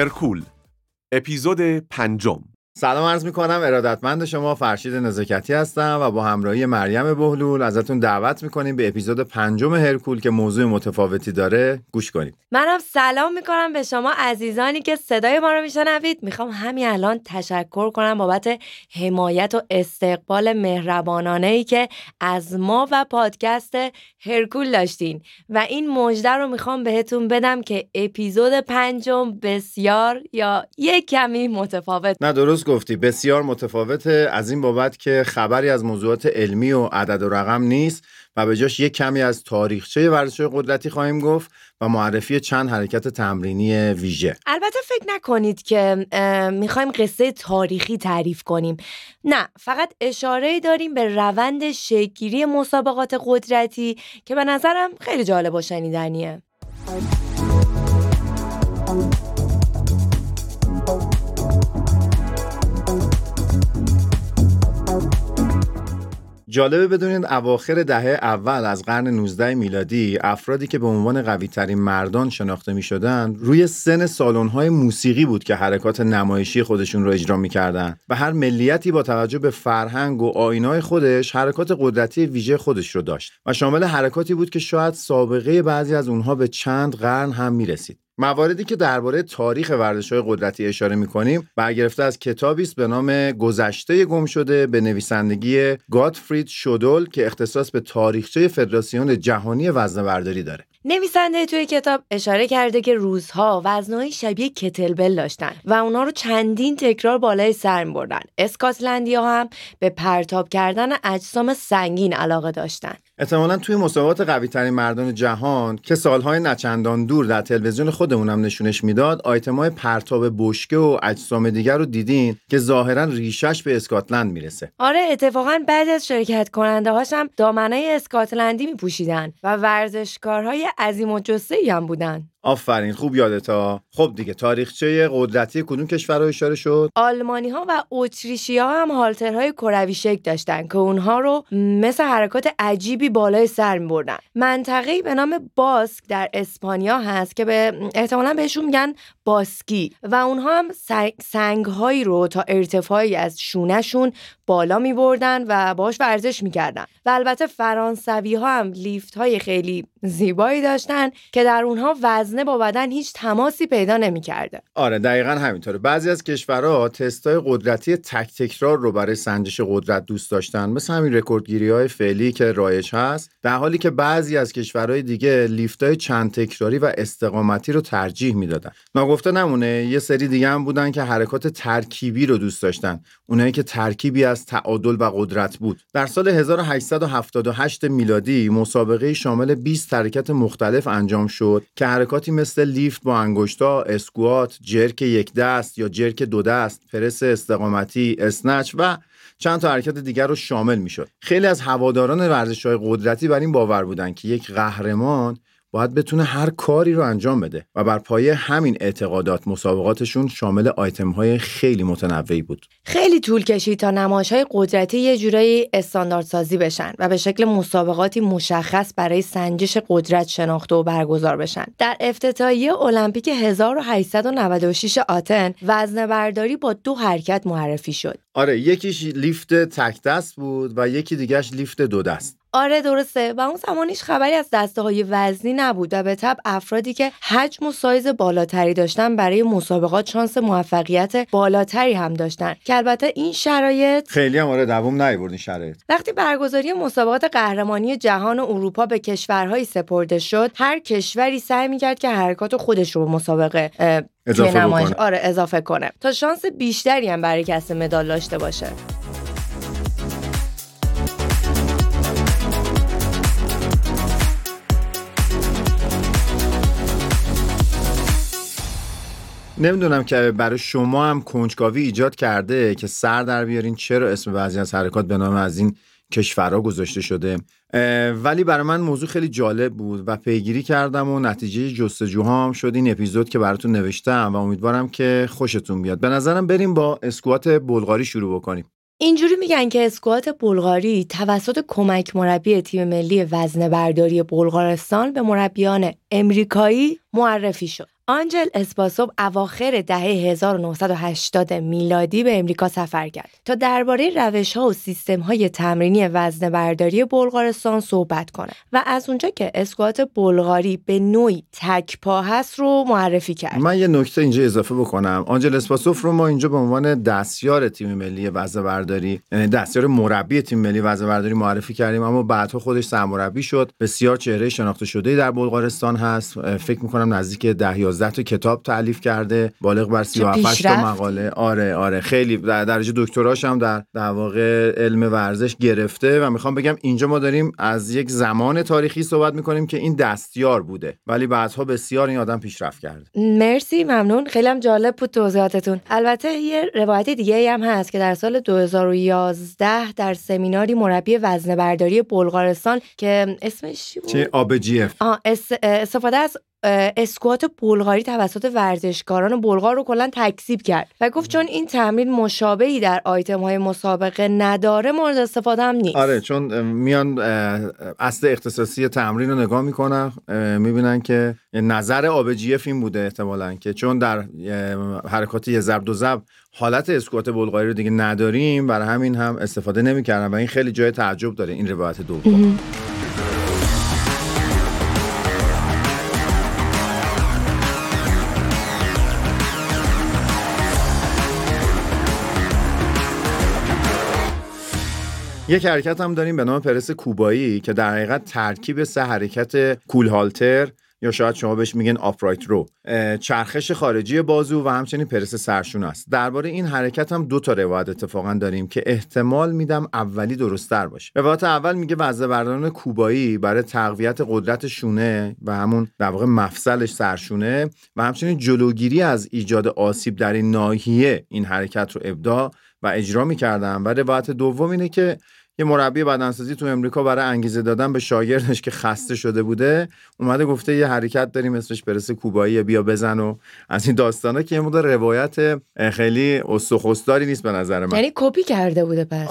هرکول اپیزود پنجم. سلام عرض می کنم ارادتمند شما فرشید نزاکتی هستم و با همراهی مریم بهلول ازتون دعوت می‌کنیم به اپیزود پنجم هرکول که موضوع متفاوتی داره. گوش کنید. منم سلام می‌کنم به شما عزیزانی که صدای ما رو میشنوید. می‌خوام همین الان تشکر کنم بابت حمایت و استقبال مهربانانه ای که از ما و پادکست هرکول داشتین. و این مژده رو می‌خوام بهتون بدم که اپیزود پنجم بسیار یا یک کمی متفاوت. نه درست گفتی بسیار متفاوته. از این بابت که خبری از موضوعات علمی و عدد و رقم نیست و به جاش یک کمی از تاریخچه ورزش قدرتی خواهیم گفت و معرفی چند حرکت تمرینی ویژه. البته فکر نکنید که می‌خوایم قصه تاریخی تعریف کنیم. نه فقط اشاره داریم به روند شکلگیری مسابقات قدرتی که به نظرم خیلی جالب و شنیدنیه جالبه بدونید اواخر دهه اول از قرن 19 میلادی افرادی که به عنوان قوی ترین مردان شناخته می شدن روی سن سالن های موسیقی بود که حرکات نمایشی خودشون رو اجرا می‌کردن و هر ملیتی با توجه به فرهنگ و آینای خودش حرکات قدرتی ویژه خودش رو داشت و شامل حرکاتی بود که شاید سابقه بعضی از اونها به چند قرن هم می رسید. مواردی که درباره تاریخ های قدرتی اشاره می‌کنیم برگرفته از کتابی است به نام گذشته گم شده به نویسندگی گاتفرید شودل که اختصاص به تاریخچه فدراسیون جهانی وزنه‌برداری داره. نویسنده توی کتاب اشاره کرده که روزها وزنهای شبیه کتلبل داشتن و اونا رو چندین تکرار بالای سر بردن اسکاتلندی ها هم به پرتاب کردن اجسام سنگین علاقه داشتن. احتمالا توی مسابقات قوی ترین مردان جهان که سالهای نچندان دور در تلویزیون خودمونم نشونش می‌داد های پرتاب بشکه و اجسام دیگر رو دیدین که ظاهرا ریشش به اسکاتلند می‌رسه. آره اتفاقا بعضی از شرکت کننده هاشم دامنه اسکاتلندی میپوشیدن و ورزشکارهای عظیم و جسه هم بودن. آفرین خوب یادتا خب دیگه تاریخچه قدرتی کدوم کشورها اشاره شد؟ آلمانی ها و اتریشی ها هم هالترهای کروی شکل داشتن که اونها رو مثل حرکات عجیبی بالای سر می بردن منطقه‌ای به نام باسک در اسپانیا هست که به احتمالا بهشون میگن باسکی و اونها هم سنگ هایی رو تا ارتفاعی از شونهشون بالا می بردن و باش ورزش می‌کردن. و البته فرانسوی ها هم لیفت های خیلی زیبایی داشتن که در اونها وزنه با بدن هیچ تماسی پیدا نمی‌کرده. آره دقیقا همینطوره. بعضی از کشورها تستای قدرتی تک تکرار رو برای سنجش قدرت دوست داشتن. مثل همین رکوردگیری های فعلی که رایج هست در حالی که بعضی از کشورهای دیگه های چند تکراری و استقامتی رو ترجیح می‌دادن. ناگفته نمونه یه سری دیگه هم بودن که حرکات ترکیبی رو دوست داشتن. اونایی که ترکیبی از تعادل و قدرت بود. در سال 1878 میلادی مسابقه شامل 20 حرکت مختلف انجام شد که حرکاتی مثل لیفت با انگشتا، اسکوات، جرک یک دست یا جرک دو دست، پرس استقامتی، اسنچ و چند تا حرکت دیگر رو شامل می شد. خیلی از هواداران ورزش های قدرتی بر این باور بودند که یک قهرمان باید بتونه هر کاری رو انجام بده و بر پایه همین اعتقادات مسابقاتشون شامل آیتم های خیلی متنوعی بود. خیلی طول کشید تا نمایش های قدرتی یه جورایی استانداردسازی بشن و به شکل مسابقاتی مشخص برای سنجش قدرت شناخته و برگزار بشن. در افتتاحیه المپیک 1896 آتن وزن برداری با دو حرکت معرفی شد. آره یکیش لیفت تک دست بود و یکی دیگهش لیفت دو دست. آره درسته. و اون زمان هیچ خبری از دسته های وزنی نبود و به طب افرادی که حجم و سایز بالاتری داشتن برای مسابقات شانس موفقیت بالاتری هم داشتن. که البته این شرایط خیلی هم آره دووم نیوردین شرایط. وقتی برگزاری مسابقات قهرمانی جهان و اروپا به کشورهایی سپرده شد هر کشوری سعی می‌کرد که حرکات خودش رو به مسابقه اضافه کنه. آره اضافه کنه. تا شانس بیشتری هم برای کسب مدال داشته باشه. نمی‌دونم که برای شما هم کنجکاوی ایجاد کرده که سر در بیارین چرا اسم بعضی از حرکات به نام از این کشورها گذاشته شده. ولی برای من موضوع خیلی جالب بود و پیگیری کردم و نتیجه جستجوهام شد. این اپیزود که براتون نوشتم و امیدوارم که خوشتون بیاد. به نظرم بریم با اسکوات بلغاری شروع بکنیم. اینجوری میگن که اسکوات بلغاری توسط کمک مربی تیم ملی وزنه برداری بلغارستان به مربیان امریکایی معرفی شد. آنجل اسپاسوب اواخر دهه 1980 میلادی به امریکا سفر کرد تا درباره روش ها و سیستم های تمرینی وزن برداری بلغارستان صحبت کنه و از اونجا که اسکوات بلغاری به نوعی تک پا هست رو معرفی کرد. من یه نکته اینجا اضافه بکنم. آنجل اسپاسوف رو ما اینجا به عنوان دستیار تیم ملی وزن برداری یعنی دستیار مربی تیم ملی وزن برداری معرفی کردیم اما بعدها خودش سرمربی شد. بسیار چهره شناخته شده در بلغارستان هست. فکر می‌کنم نزدیک 10 11 تا کتاب تعلیف کرده بالغ بر 37 تا مقاله. آره آره. خیلی در درجه دکتراش هم در در واقع علم ورزش گرفته و می‌خوام بگم اینجا ما داریم از یک زمان تاریخی صحبت می‌کنیم که این دستیار بوده. ولی بعدها بسیار این آدم پیشرفت کرده. مرسی ممنون. خیلی هم جالب بود توضیحاتتون. البته یه روایت دیگه هم هست که در سال 2011 در سمیناری مربی وزنه برداری بلغارستان که اسمش چی بود؟ چه آبجیف استفاده از اسکوات بلغاری توسط ورزشکاران بلغار رو کلا تکذیب کرد و گفت چون این تمرین مشابهی در آیتم های مسابقه نداره مورد استفاده هم نیست. آره چون میان اصل اختصاصی تمرین رو نگاه می‌کنن می‌بینن که نظر آبجیف این بوده احتمالا که چون در حرکات یه ضرب دو ضرب حالت اسکوات بلغاری رو دیگه نداریم برای همین هم استفاده نمی‌کردن و این خیلی جای تعجب داره این روایت دوم. یک حرکت هم داریم به نام پرس کوبایی که در حقیقت ترکیب سه حرکت کول هالتر یا شاید شما بهش میگن آپرایت رو چرخش خارجی بازو و همچنین پرس سرشون است. درباره این حرکت هم دو تا روایت اتفاقا داریم که احتمال میدم اولی درستتر باشه. روایت اول میگه وزنه کوبایی برای تقویت قدرت شونه و همون در واقع مفصلش سرشونه و همچنین جلوگیری از ایجاد آسیب در این ناحیه این حرکت رو ابدا و اجرا می‌کردن. و روایت دوم اینه که یه مربی بدنسازی تو امریکا برای انگیزه دادن به شاگردش که خسته شده بوده اومده گفته یه حرکت داریم اسمش برس کوبایی بیا بزن و از این داستانا که یه مدار روایت خیلی استخوستاری نیست به نظر من. یعنی کپی کرده بوده پس؟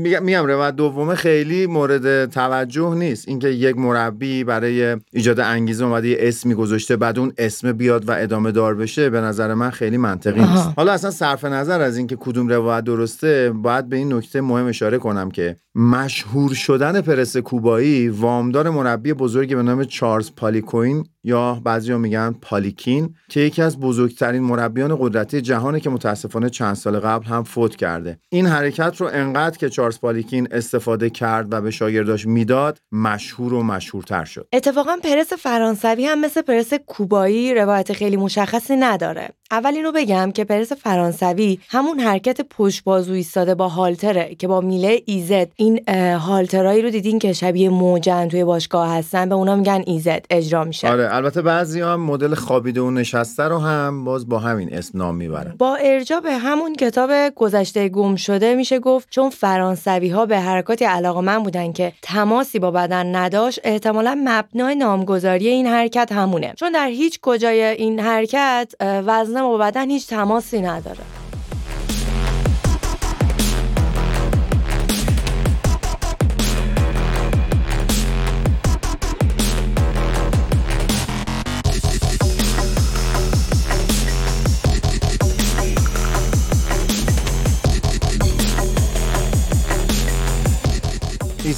میگم روایت دومه خیلی مورد توجه نیست. اینکه یک مربی برای ایجاد انگیزه اومده یه اسمی گذاشته بعد اون اسم بیاد و ادامه دار بشه به نظر من خیلی منطقی نیست. حالا اصلا صرف نظر از اینکه کدوم روایت درسته باید به این نکته مهم اشاره کنم که takie مشهور شدن پرس کوبایی وامدار مربی بزرگی به نام چارلز پالیکوین یا بعضی میگن پالیکین که یکی از بزرگترین مربیان قدرتی جهانه که متاسفانه چند سال قبل هم فوت کرده. این حرکت رو انقدر که چارلز پالیکین استفاده کرد و به شاگرداش می‌داد مشهور و مشهورتر شد. اتفاقا پرس فرانسوی هم مثل پرس کوبایی روایت خیلی مشخصی نداره. اول بگم که پرس فرانسوی همون حرکت پشت بازو ایستاده با هالتره که با میله ایزد این هالترایی رو دیدین که شبیه موجن توی باشگاه هستن به اونا میگن ایزد اجرا میشه. آره البته بعضی هم مدل خوابیده و نشسته رو هم باز با همین اسم نام می‌برن. با ارجا به همون کتاب گذشته گم شده میشه گفت چون فرانسوی ها به حرکاتی من بودن که تماسی با بدن نداشت احتمالا مبنای نامگذاری این حرکت همونه. چون در هیچ کجای این حرکت وزن با بدن هیچ تماسی نداره.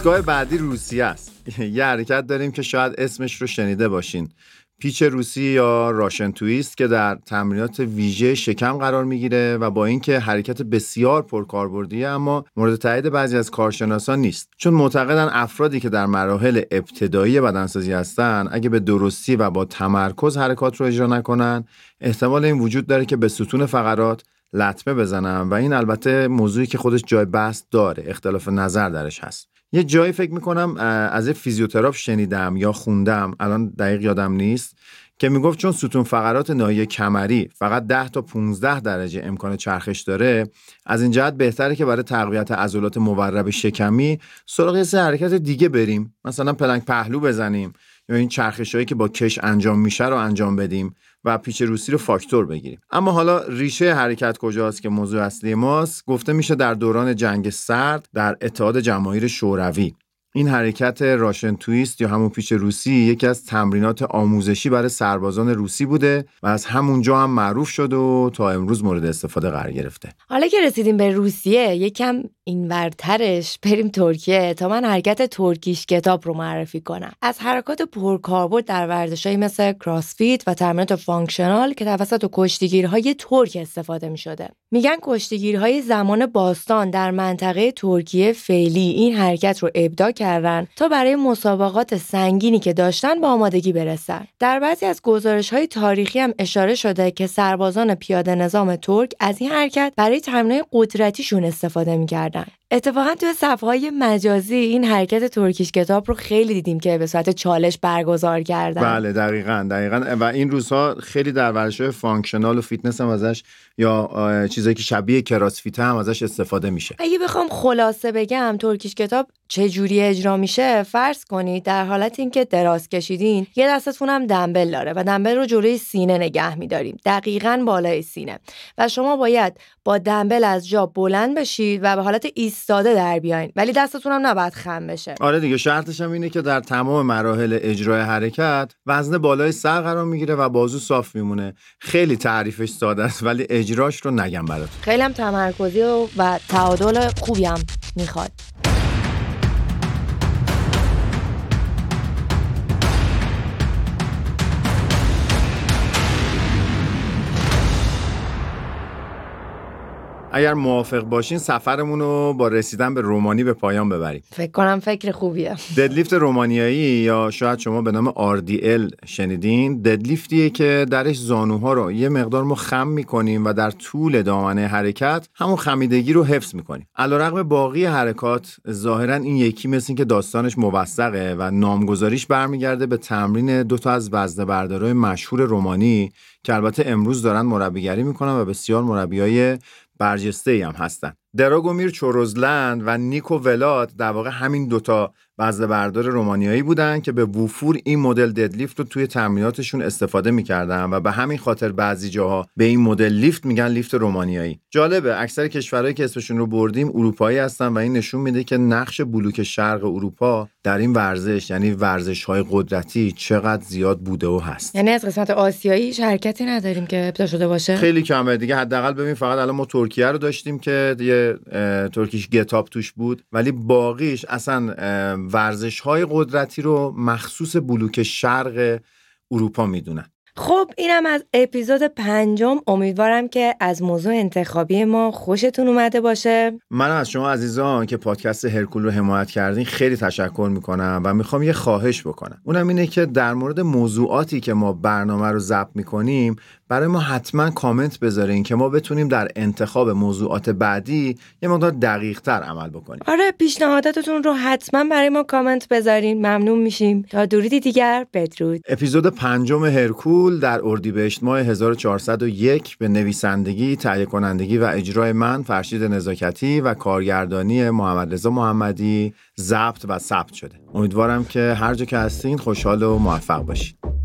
ایستگاه بعدی روسیه است. یه حرکت داریم که شاید اسمش رو شنیده باشین. پیچ روسی یا راشن تویست که در تمرینات ویژه شکم قرار می‌گیره و با اینکه حرکت بسیار پرکاربردیه اما مورد تایید بعضی از کارشناسان نیست. چون معتقدن افرادی که در مراحل ابتدایی بدنسازی هستن اگه به درستی و با تمرکز حرکات رو اجرا نکنن احتمال این وجود داره که به ستون فقرات لطمه بزنن. و این البته موضوعی که خودش جای بحث داره اختلاف نظر درش هست. یه جایی فکر می‌کنم از یه فیزیوتراپ شنیدم یا خوندم الان دقیق یادم نیست که می‌گفت چون ستون فقرات ناحیه کمری فقط 10 تا 15 درجه امکان چرخش داره از این جهت بهتره که برای تقویت عضلات مورب شکمی سراغ سه حرکت دیگه بریم. مثلا پلنگ پهلو بزنیم. یا این چرخش هایی که با کش انجام میشه رو انجام بدیم و پیچ روسی رو فاکتور بگیریم. اما حالا ریشه حرکت کجاست که موضوع اصلی ماست؟ گفته میشه در دوران جنگ سرد در اتحاد جماهیر شوروی. این حرکت Russian twist یا همون پیچ روسی یکی از تمرینات آموزشی برای سربازان روسی بوده و از همونجا هم معروف شد و تا امروز مورد استفاده قرار گرفته. حالا که رسیدیم به روسیه یکم اینورترش بریم ترکیه تا من حرکت Turkish get-up رو معرفی کنم. از حرکات پرکاربرد در ورزشهایی مثل CrossFit و تمرینات functional که توسط کشتیگیرهای ترک استفاده می شده میگن کشتیگیرهای زمان باستان در منطقه ترکیه فعلی این حرکت رو ابداع کردن تا برای مسابقات سنگینی که داشتن به آمادگی برسن. در بعضی از گزارش های تاریخی هم اشاره شده که سربازان پیاده نظام ترک از این حرکت برای تمرین قدرتیشون استفاده می‌کردن. اتفاقا توی صفحه های مجازی این حرکت Turkish get-up رو خیلی دیدیم که به صورت چالش برگزار کردن. بله دقیقا دقیقا. و این روزها خیلی در ورزش functional و فیتنس هم ازش یا چیزایی که شبیه CrossFit هم ازش استفاده میشه. اگه بخوام خلاصه بگم Turkish get-up چه جوری اجرا میشه فرض کنید در حالت اینکه دراز کشیدین یه دستتون هم دنبل داره و دنبل رو جلوی سینه نگه میداریم. دقیقا بالای سینه. و شما باید با دنبل از جا بلند بشید و به حالت ایستاده در بیاین. ولی دستتون هم نباید خم بشه. آره دیگه شرطش هم اینه که در تمام مراحل اجرای حرکت وزن بالای سر قرار می‌گیره و بازو صاف میمونه. خیلی تعریفش ساده است ولی اجراش رو نگم براتون. خیلی هم تمرکزی و, و تعادل خوبی هم می‌خواد. اگر موافق باشین سفرمون رو با رسیدن به رومانی به پایان ببریم. فکر کنم فکر خوبیه. ددلیفت رومانیایی یا شاید شما به نام RDL شنیدین ددلیفتیه که درش زانوها رو یه مقدار ما خم می‌کنیم و در طول دامنه حرکت همون خمیدگی رو حفظ می‌کنیم. علیرغم باقی حرکات ظاهرا این یکی مثل که داستانش موثقه و نامگذاریش برمیگرده به تمرین دو تا از وزنه بردارای مشهور رومانی که البته امروز دارن مربیگری می‌کنن و بسیار مربیای برجسته هم هستن. دراگومیر چوروزلند و نیکو ولاد در واقع همین دوتا وزنه بردار رومانیایی بودن که به وفور این مدل ددلیفت رو توی تمریناتشون استفاده می‌کردن و به همین خاطر بعضی جاها به این مدل لیفت میگن لیفت رومانیایی. جالبه اکثر کشورهایی که اسمشون رو بردیم اروپایی هستن و این نشون میده که نقش بلوک شرق اروپا در این ورزش یعنی ورزش های قدرتی چقدر زیاد بوده و هست. یعنی از قسمت آسیایی شرکتی نداریم که ابدا شده باشه؟ خیلی کمه. دیگه حداقل ببین فقط الان ما ترکیه رو داشتیم که یه ترکیش گتاب توش بود. ولی باقیش اصلا ورزش های قدرتی رو مخصوص بلوک شرق اروپا می‌دونن. خب اینم از اپیزود پنجم. امیدوارم که از موضوع انتخابی ما خوشتون اومده باشه. من از شما عزیزان که پادکست هرکول رو حمایت کردین خیلی تشکر می‌کنم و می‌خوام یه خواهش بکنم. اونم اینه که در مورد موضوعاتی که ما برنامه رو ضبط می‌کنیم برای ما حتما کامنت بذارین که ما بتونیم در انتخاب موضوعات بعدی یه مقدار دقیق تر عمل بکنیم. آره پیشنهاداتتون رو حتما برای ما کامنت بذارین. ممنون میشیم. تا درودی دیگر بدرود. اپیزود پنجم هرکول در اردیبهشت ماه 1401 به نویسندگی تهیه کنندگی و اجرای من فرشید نزاکتی و کارگردانی محمد رضا محمدی ضبط و ثبت شده. امیدوارم که هر جا که هستین خوشحال و موفق باشید